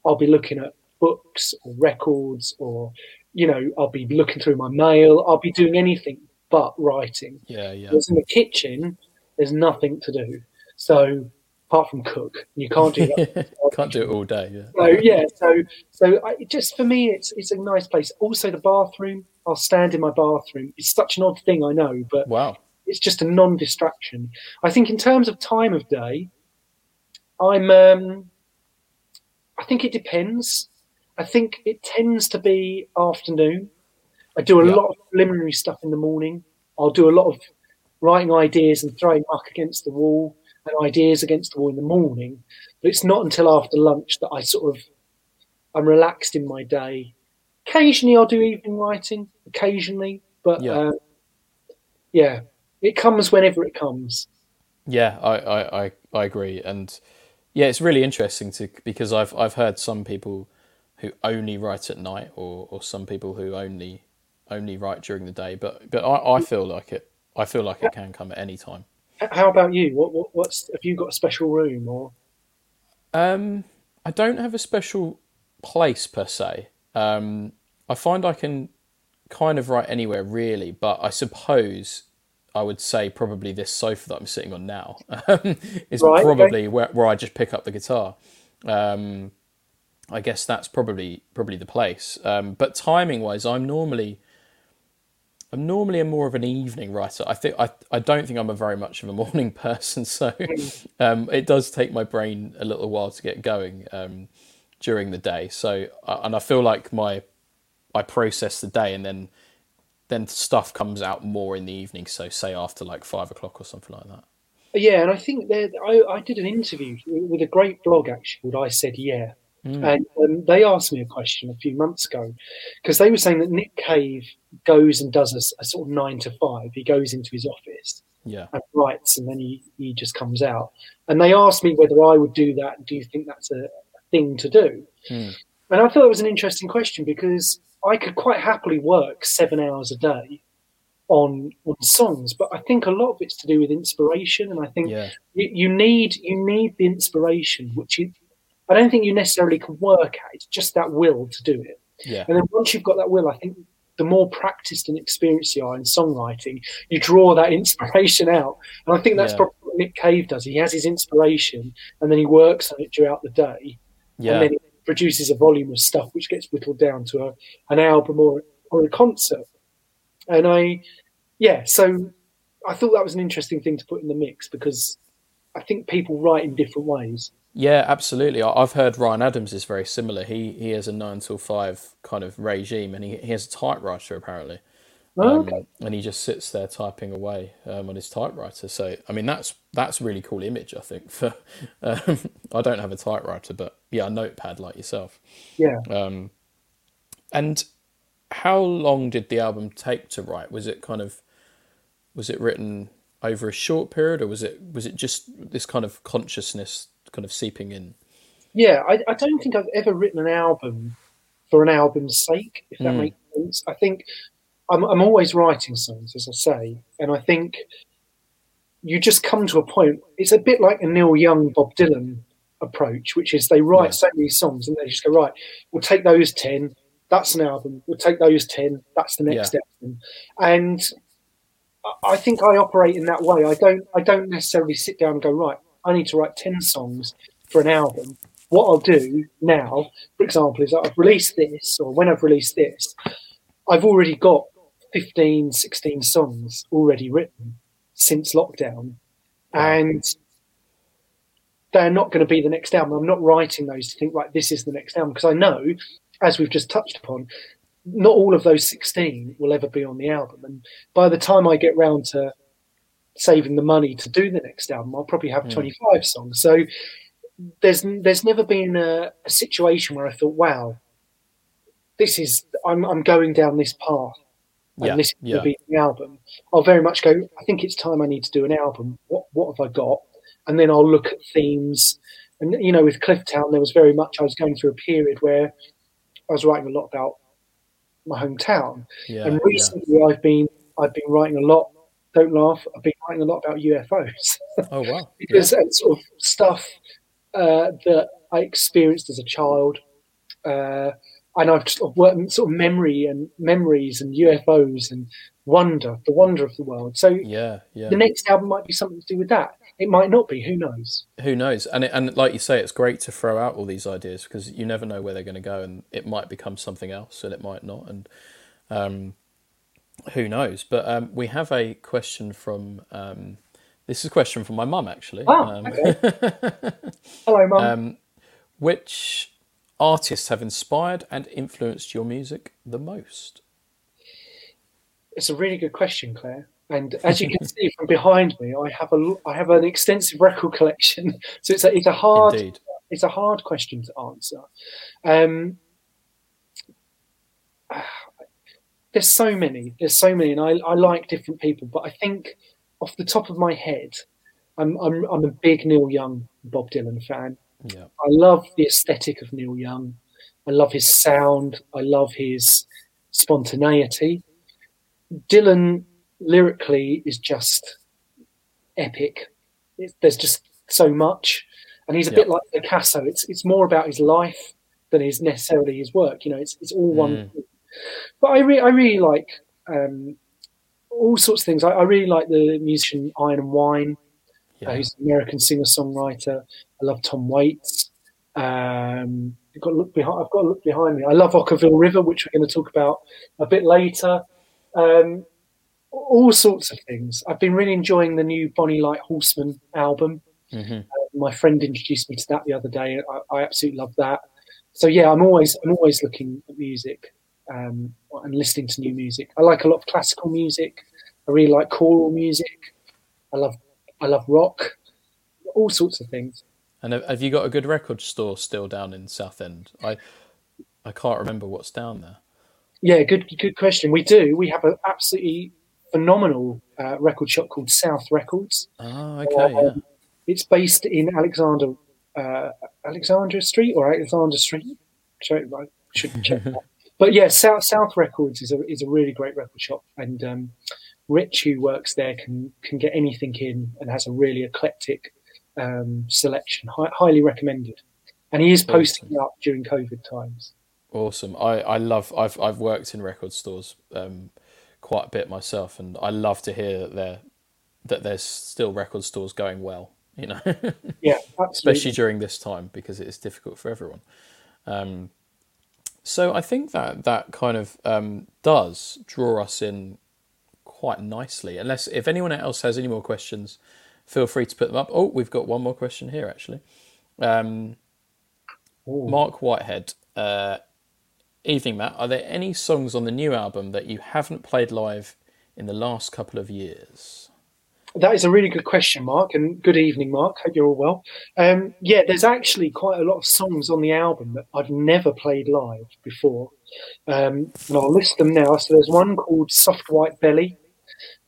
I'll be looking at books or records or, you know, I'll be looking through my mail. I'll be doing anything but writing. Yeah, yeah, Whereas in the kitchen, there's nothing to do. So apart from cook, you can't do that. can't do it all day. Yeah, so yeah, so so I, just for me, it's it's a nice place. Also, the bathroom. I'll stand in my bathroom. It's such an odd thing, I know, but wow, it's just a non-distraction. I think in terms of time of day, I'm. Um, I think it depends. I think it tends to be afternoon. I do a Yeah. lot of preliminary stuff in the morning. I'll do a lot of writing ideas and throwing muck against the wall and ideas against the wall in the morning. But it's not until after lunch that I sort of I'm relaxed in my day. Occasionally, I'll do evening writing. Occasionally, but Yeah. uh, yeah, it comes whenever it comes. yeah, I, I, I, I agree, and yeah, it's really interesting to because I've I've heard some people who only write at night, or or some people who only only write during the day, but but I, I feel like it. I feel like it can come at any time. How about you? What, what what's have you got a special room or? Um, I don't have a special place per se. Um, I find I can kind of write anywhere really, but I suppose I would say probably this sofa that I'm sitting on now is Right, okay. probably where, where I just pick up the guitar. Um, I guess that's probably probably the place. Um, but timing wise, I'm normally I'm normally a more of an evening writer. I think I I don't think I'm a very much of a morning person, so um, it does take my brain a little while to get going um, during the day. So uh, and I feel like my I process the day and then then stuff comes out more in the evening. So say after like five o'clock or something like that. Yeah, and I think there, I, I did an interview with a great blog actually called I Said Yeah, and um, they asked me a question a few months ago because they were saying that Nick Cave goes and does a sort of nine to five. He goes into his office Yeah, and writes, and then he, he just comes out. And they asked me whether I would do that. Do you think that's a, a thing to do? Hmm. And I thought it was an interesting question because I could quite happily work seven hours a day on on songs, but I think a lot of it's to do with inspiration, and I think yeah, you, you need you need the inspiration, which you, I don't think you necessarily can work at. It's just that will to do it. Yeah. And then once you've got that will, I think the more practiced and experienced you are in songwriting, you draw that inspiration out. And I think that's Yeah. probably what Nick Cave does. He has his inspiration and then he works on it throughout the day. Yeah. And then he produces a volume of stuff which gets whittled down to a, an album or, or a concert. And I, yeah, so I thought that was an interesting thing to put in the mix because I think people write in different ways. Yeah, absolutely. I've heard Ryan Adams is very similar. He he has a nine till five kind of regime, and he, he has a typewriter apparently, Oh, um, and he just sits there typing away um, on his typewriter. So I mean, that's that's a really cool image. I think for um, I don't have a typewriter, but yeah, a notepad like yourself. Yeah. Um, and how long did the album take to write? Was it kind of was it written over a short period, or was it was it just this kind of consciousness kind of seeping in? Yeah, I, I don't think I've ever written an album for an album's sake, if that Mm. makes sense. I think I'm, I'm always writing songs, as I say, and I think you just come to a point. It's a bit like a Neil Young, Bob Dylan approach, which is they write Yeah. so many songs and they just go, right, we'll take those 10, that's an album. We'll take those 10, that's the next album. And I- think I operate in that way. I don't, I don't necessarily sit down and go, right, I need to write 10 songs for an album. What I'll do now, for example, is that I've released this, or when I've released this, I've already got 15, 16 songs already written since lockdown. And they're not going to be the next album. I'm not writing those to think, like, this is the next album, because I know, as we've just touched upon, not all of those 16 will ever be on the album. And by the time I get round to saving the money to do the next album, I'll probably have Mm. 25 songs. So there's there's never been a, a situation where I thought, wow, this is I'm I'm going down this path, and Yeah, this is yeah. to be the album. I'll very much go. I think it's time I need to do an album. What what have I got? And then I'll look at themes. And you know, with Clifftown, there was very much I was going through a period where I was writing a lot about my hometown. Yeah, and recently, I've been I've been writing a lot. Don't laugh. I've been writing a lot about UFOs Oh wow. because it's sort of stuff uh, that I experienced as a child, uh, and I've sort of worked sort of memory and memories and UFOs and wonder, the wonder of the world. So Yeah, yeah. the next album might be something to do with that. It might not be. Who knows? Who knows? And it, and like you say, it's great to throw out all these ideas because you never know where they're going to go, and it might become something else, and it might not, and um, who knows? But um, we have a question from. Um, this is a question from my mum, actually. Ah, um, Hello, Mum. um, which artists have inspired and influenced your music the most? It's a really good question, Claire. And as you can see from behind me, I have a I have an extensive record collection. So it's a it's a hard Indeed. it's a hard question to answer. Um, there's so many, there's so many, and I, I like different people, but I think off the top of my head, I'm I'm I'm a big Neil Young, Bob Dylan fan. Yeah. I love the aesthetic of Neil Young. I love his sound. I love his spontaneity. Dylan lyrically is just epic. It's, there's just so much, and he's a bit like Picasso. It's it's more about his life than is necessarily his work. You know, it's it's all one. Mm. thing. But I re- I really like um, all sorts of things. I, I really like the musician Iron and Wine uh, Yeah. who's an American singer songwriter. I love Tom Waits. Um, I've got to look behind. I've got to look behind me. I love Okkervil River, which we're going to talk about a bit later. Um, all sorts of things. I've been really enjoying the new Bonny Light Horseman album. hmm My friend introduced me to that the other day. I, I absolutely love that. So yeah, I'm always I'm always looking at music um, and listening to new music. I like a lot of classical music. I really like choral music. I love I love rock. All sorts of things. And have you got a good record store still down in Southend? I I can't remember what's down there. Yeah, good good question. We do. We have an absolutely phenomenal uh, record shop called South Records. Oh, okay, yeah. It's based in Alexander uh, Alexandra Street or Alexander Street. Check, I should check that. But yeah, South South Records is a is a really great record shop, and um, Rich, who works there, can can get anything in and has a really eclectic um, selection. Hi, highly recommended. and he is posting awesome. up during COVID times. Awesome. I, I love. I've I've worked in record stores um, quite a bit myself, and I love to hear that there that there's still record stores going well. You know. yeah. Absolutely. Especially during this time because it is difficult for everyone. Um, so I think that that kind of um, does draw us in quite nicely. Unless if anyone else has any more questions, feel free to put them up. Oh, we've got one more question here actually. Um, Mark Whitehead, uh, evening Matt. Are there any songs on the new album that you haven't played live in the last couple of years? That is a really good question, Mark, and good evening, Mark. Hope you're all well. Um, yeah, there's actually quite a lot of songs on the album that I've never played live before, um, and I'll list them now. So there's one called "Soft White Belly,"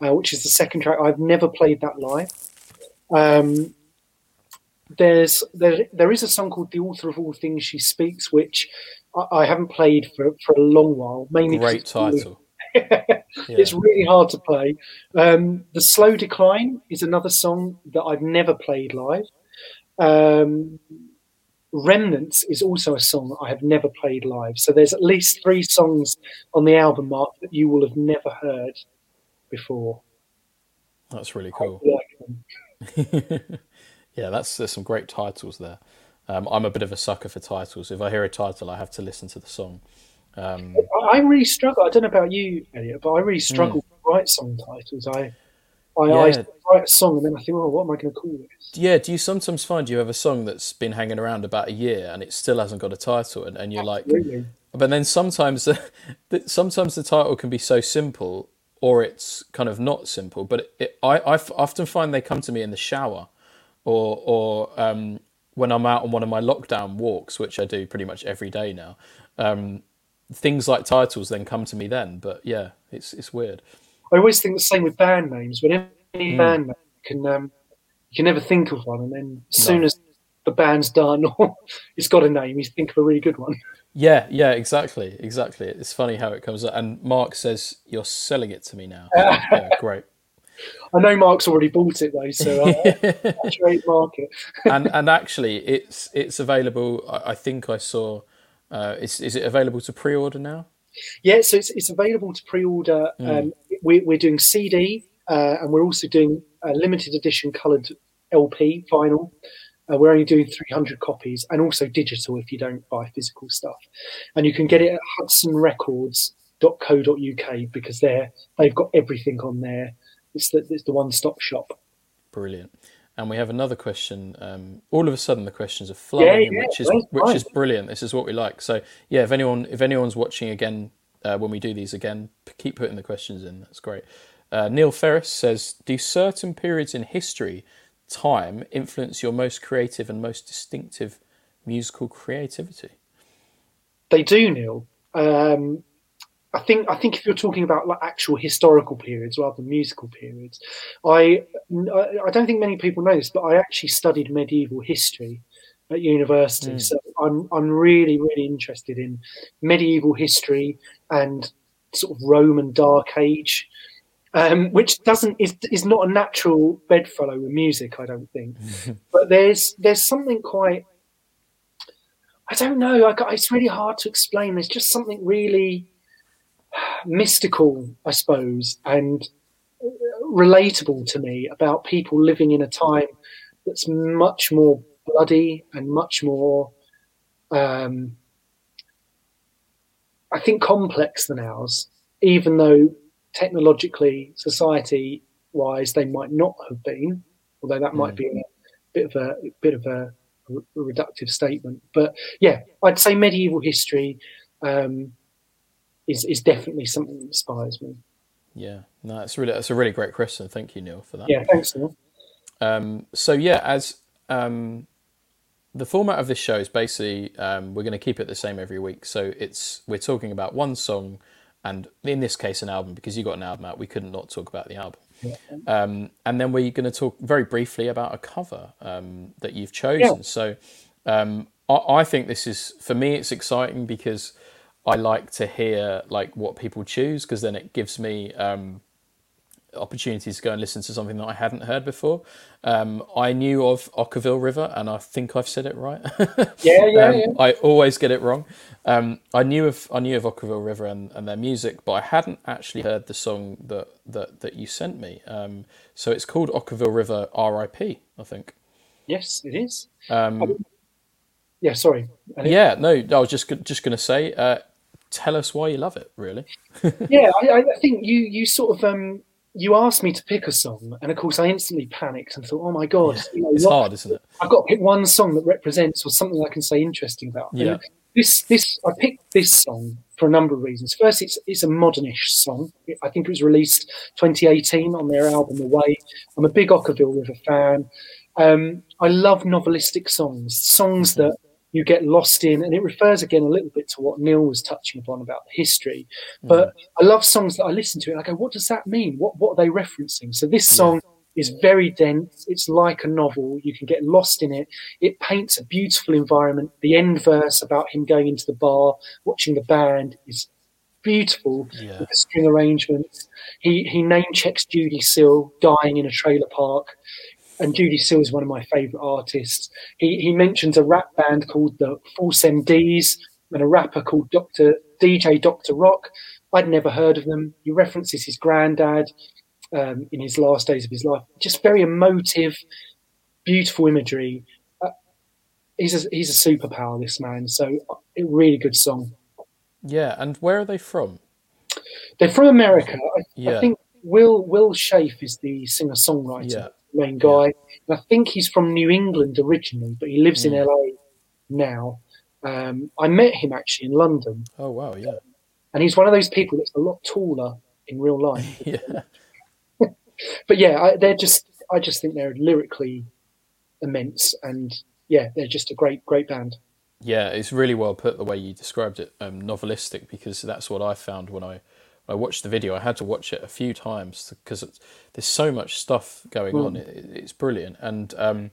uh, which is the second track. I've never played that live. Um, there's there there is a song called "The Author of All Things She Speaks," which I, I haven't played for for a long while. Mainly great title. it's really hard to play. Um, the Slow Decline is another song that I've never played live. Um, Remnants is also a song that I have never played live. So there's at least three songs on the album, Mark, that you will have never heard before. That's really cool. yeah, that's there's some great titles there. Um, I'm a bit of a sucker for titles. If I hear a title, I have to listen to the song. Um, I really struggle. I don't know about you, Elliot, but I really struggle mm. to write song titles. I, I, yeah. I, write a song and then I think, oh, what am I going to call this? Yeah. Do you sometimes find you have a song that's been hanging around about a year and it still hasn't got a title, and, and you're Absolutely. like, but then sometimes, the, sometimes the title can be so simple, or it's kind of not simple. But it, I, I often find they come to me in the shower, or or um, when I'm out on one of my lockdown walks, which I do pretty much every day now. Um, things like titles then come to me then. But yeah, it's it's weird. I always think the same with band names. When any mm. band name can um, you can never think of one, and then as no. soon as the band's done or it's got a name, you think of a really good one. Yeah, yeah, exactly, exactly. It's funny how it comes up. And Mark says you're selling it to me now. yeah, great. I know Mark's already bought it though, so uh, trade market. and and actually, it's it's available. I, I think I saw uh, is is it available to pre-order now? Yeah, so it's it's available to pre-order. Mm. Um, we, we're doing CD, uh, and we're also doing a limited edition coloured LP vinyl. Uh, we're only doing 300 copies, and also digital if you don't buy physical stuff. And you can get it at hudsonrecords.co.uk because they're they've got everything on there. It's the it's the one stop shop. Brilliant. And we have another question. Um, all of a sudden, the questions are flowing, yeah, yeah, which is which fine. is brilliant. This is what we like. So yeah, if anyone if anyone's watching again uh, when we do these again, keep putting the questions in. That's great. Uh, Neil Ferris says, "Do certain periods in history, time, influence your most creative and most distinctive musical creativity?" They do, Neil. Um, I think I think if you're talking about like actual historical periods rather than musical periods, I I don't think many people know this, but I actually studied medieval history at university. Mm. So I'm I'm really really interested in medieval history and sort of Roman Dark Age, um, which doesn't is is not a natural bedfellow with music. I don't think, but there's there's something quite I don't know. I it's really hard to explain. There's just something really mystical, I suppose, and relatable to me about people living in a time that's much more bloody and much more, um, I think, complex than ours, even though technologically, society wise, they might not have been, although that might mm. be a bit of a, a bit of a, reductive statement. But yeah, I'd say medieval history. Um, is is definitely something that inspires me. Yeah, no, that's really that's a really great question. Thank you, Neil, for that. Yeah, thanks, Neil. Um, so yeah, as um, the format of this show is basically um, we're going to keep it the same every week. So it's we're talking about one song, and in this case, an album because you got an album out. We couldn't not talk about the album. Yeah. Um, and then we're going to talk very briefly about a cover um, that you've chosen. Yeah. So um, I, I, think this is for me, it's exciting because I like to hear like what people choose because then it gives me opportunity to go and listen to something that I hadn't heard before. Um, I knew of Okkervil River, and I think I've said it right. Yeah, yeah, Um, yeah. I always get it wrong. Um, I knew of I knew of Okkervil River and, and their music, but I hadn't actually heard the song that that, that you sent me. Um, so it's called Okkervil River R.I.P. I think. Yes, it is. Um, Yeah, sorry. Yeah, no, I was just just going to say, uh, tell us why you love it, really. yeah, I, I think you you sort of um you asked me to pick a song, and of course I instantly panicked and thought, oh my god, you know, It's what- hard, isn't it? I've got to pick one song that represents or something I can say interesting about. Yeah. And this this I picked this song for a number of reasons. First, it's it's a modernish song. I think it was released 2018 on their album The Way. I'm a big Okkervil River fan. Um, I love novelistic songs, songs that you get lost in, and it refers again a little bit to what Neil was touching upon about the history. Mm. But I love songs that I listen to and I go, what does that mean? What what are they referencing? So this song is very dense. It's like a novel. You can get lost in it. It paints a beautiful environment. The end verse about him going into the bar, watching the band is beautiful Yeah. with the string arrangements. He he name checks Judee Sill dying in a trailer park. And Judee Sill is one of my favourite artists. He he mentions a rap band called the False MDs and a rapper called Doctor DJ Doctor Rock. I'd never heard of them. He references his granddad um, in his last days of his life. Just very emotive, beautiful imagery. Uh, he's a, he's a superpower, this man. So a really good song. Yeah, and where are they from? They're from America. I, Yeah. I think Will Will Sheff is the singer songwriter, Yeah. Main guy. And I think he's from New England originally, but he lives Mm. in LA now. Um, I met him actually in London, Oh wow, yeah, and he's one of those people that's a lot taller in real life. yeah, but yeah, I, they're just. I just think they're lyrically immense, and yeah, they're just a great, great band. yeah. It's really well put the way you described it, um, novelistic, because that's what I found when I I watched the video. I had to watch it a few times because there's so much stuff going on. It, it's brilliant, and um,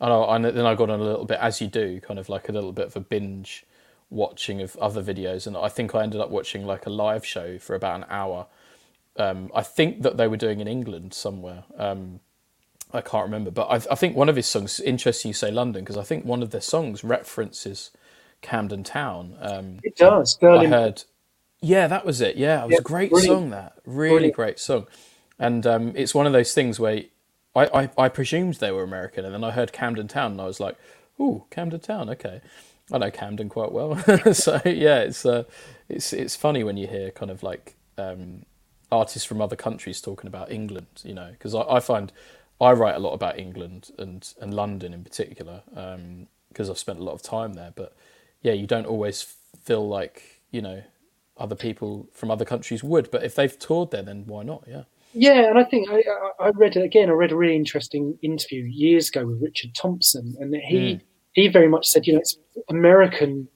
I and then I got on a little bit as you do, kind of like a little bit of a binge watching of other videos, and I think I ended up watching like a live show for about an hour. Um, I think that they were doing in England somewhere. Um, I can't remember, but I, I think one of his songs. Interesting you say London because I think one of their songs references Camden Town. Um, It does. I heard. Yeah, that was it. Yeah, it was Yeah, a great brilliant. song. That really Brilliant. great song, and um, it's one of those things where I, I I presumed they were American, and then I heard Camden Town, and I was like, "Ooh, Camden Town, okay." I know Camden quite well, so yeah, it's uh, it's it's funny when you hear kind of like um, artists from other countries talking about England, you know, because I, I find I write a lot about England and and London in particular because I've spent a lot of time there. But yeah, you don't always feel like you know other people from other countries would. But if they've toured there, then why not? Yeah, Yeah, and I think I, I read again. I read a really interesting interview years ago with Richard Thompson, and he he very much said, you know, it's American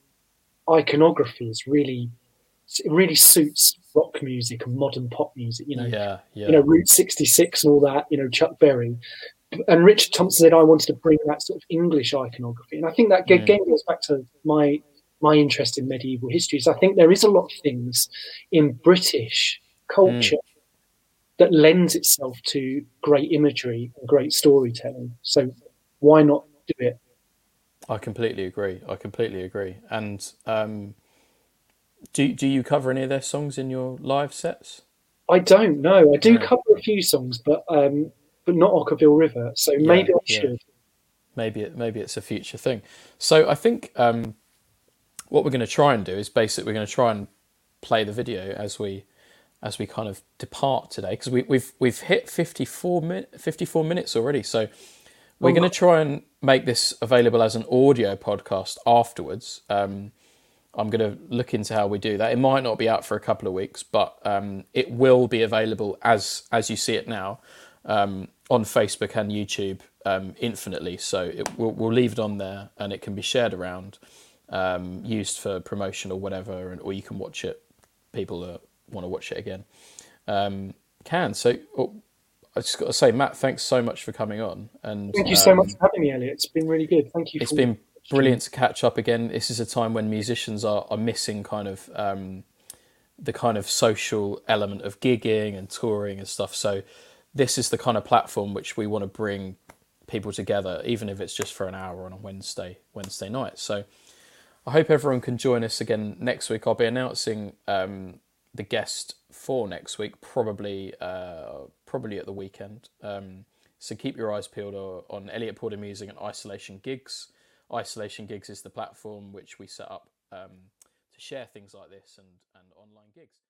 iconography is really it really suits rock music and modern pop music. You know, yeah, yeah, you know, Route 66 and all that. You know, Chuck Berry. And Richard Thompson said, I wanted to bring that sort of English iconography, and I think that Mm. again goes back to my my interest in medieval history. is I think there is a lot of things in British culture that lends itself to great imagery and great storytelling. So why not do it? I completely agree. I completely agree. And um, do do you cover any of their songs in your live sets? I don't know. I do No. cover a few songs, but um, but not Okkervil River. So maybe I yeah. should. maybe it, maybe it's a future thing. So I think um, what we're going to try and do is basically we're going to try and play the video as we as we kind of depart today because we, we've we've hit 54 min, 54 minutes already. So we're Oh, going to try and make this available as an audio podcast afterwards. Um, I'm going to look into how we do that. It might not be out for a couple of weeks, but um, it will be available as as you see it now um, on Facebook and YouTube um, infinitely. So it, we'll, we'll leave it on there, and it can be shared around, um, used for promotion or whatever, and or you can watch it. People that want to watch it again um, can. So oh, I just got to say, Matt, thanks so much for coming on. And Thank you so um, much for having me, Elliot. It's been really good. Thank you. it's been brilliant to catch up again. This is a time when musicians are, are missing kind of um, the kind of social element of gigging and touring and stuff. So this is the kind of platform which we want to bring people together, even if it's just for an hour on a Wednesday Wednesday night. So I hope everyone can join us again next week. I'll be announcing um, the guest for next week, probably uh, probably at the weekend. Um, so keep your eyes peeled on Elliot Porter Music and Isolation Gigs. Isolation Gigs is the platform which we set up um, to share things like this and, and online gigs.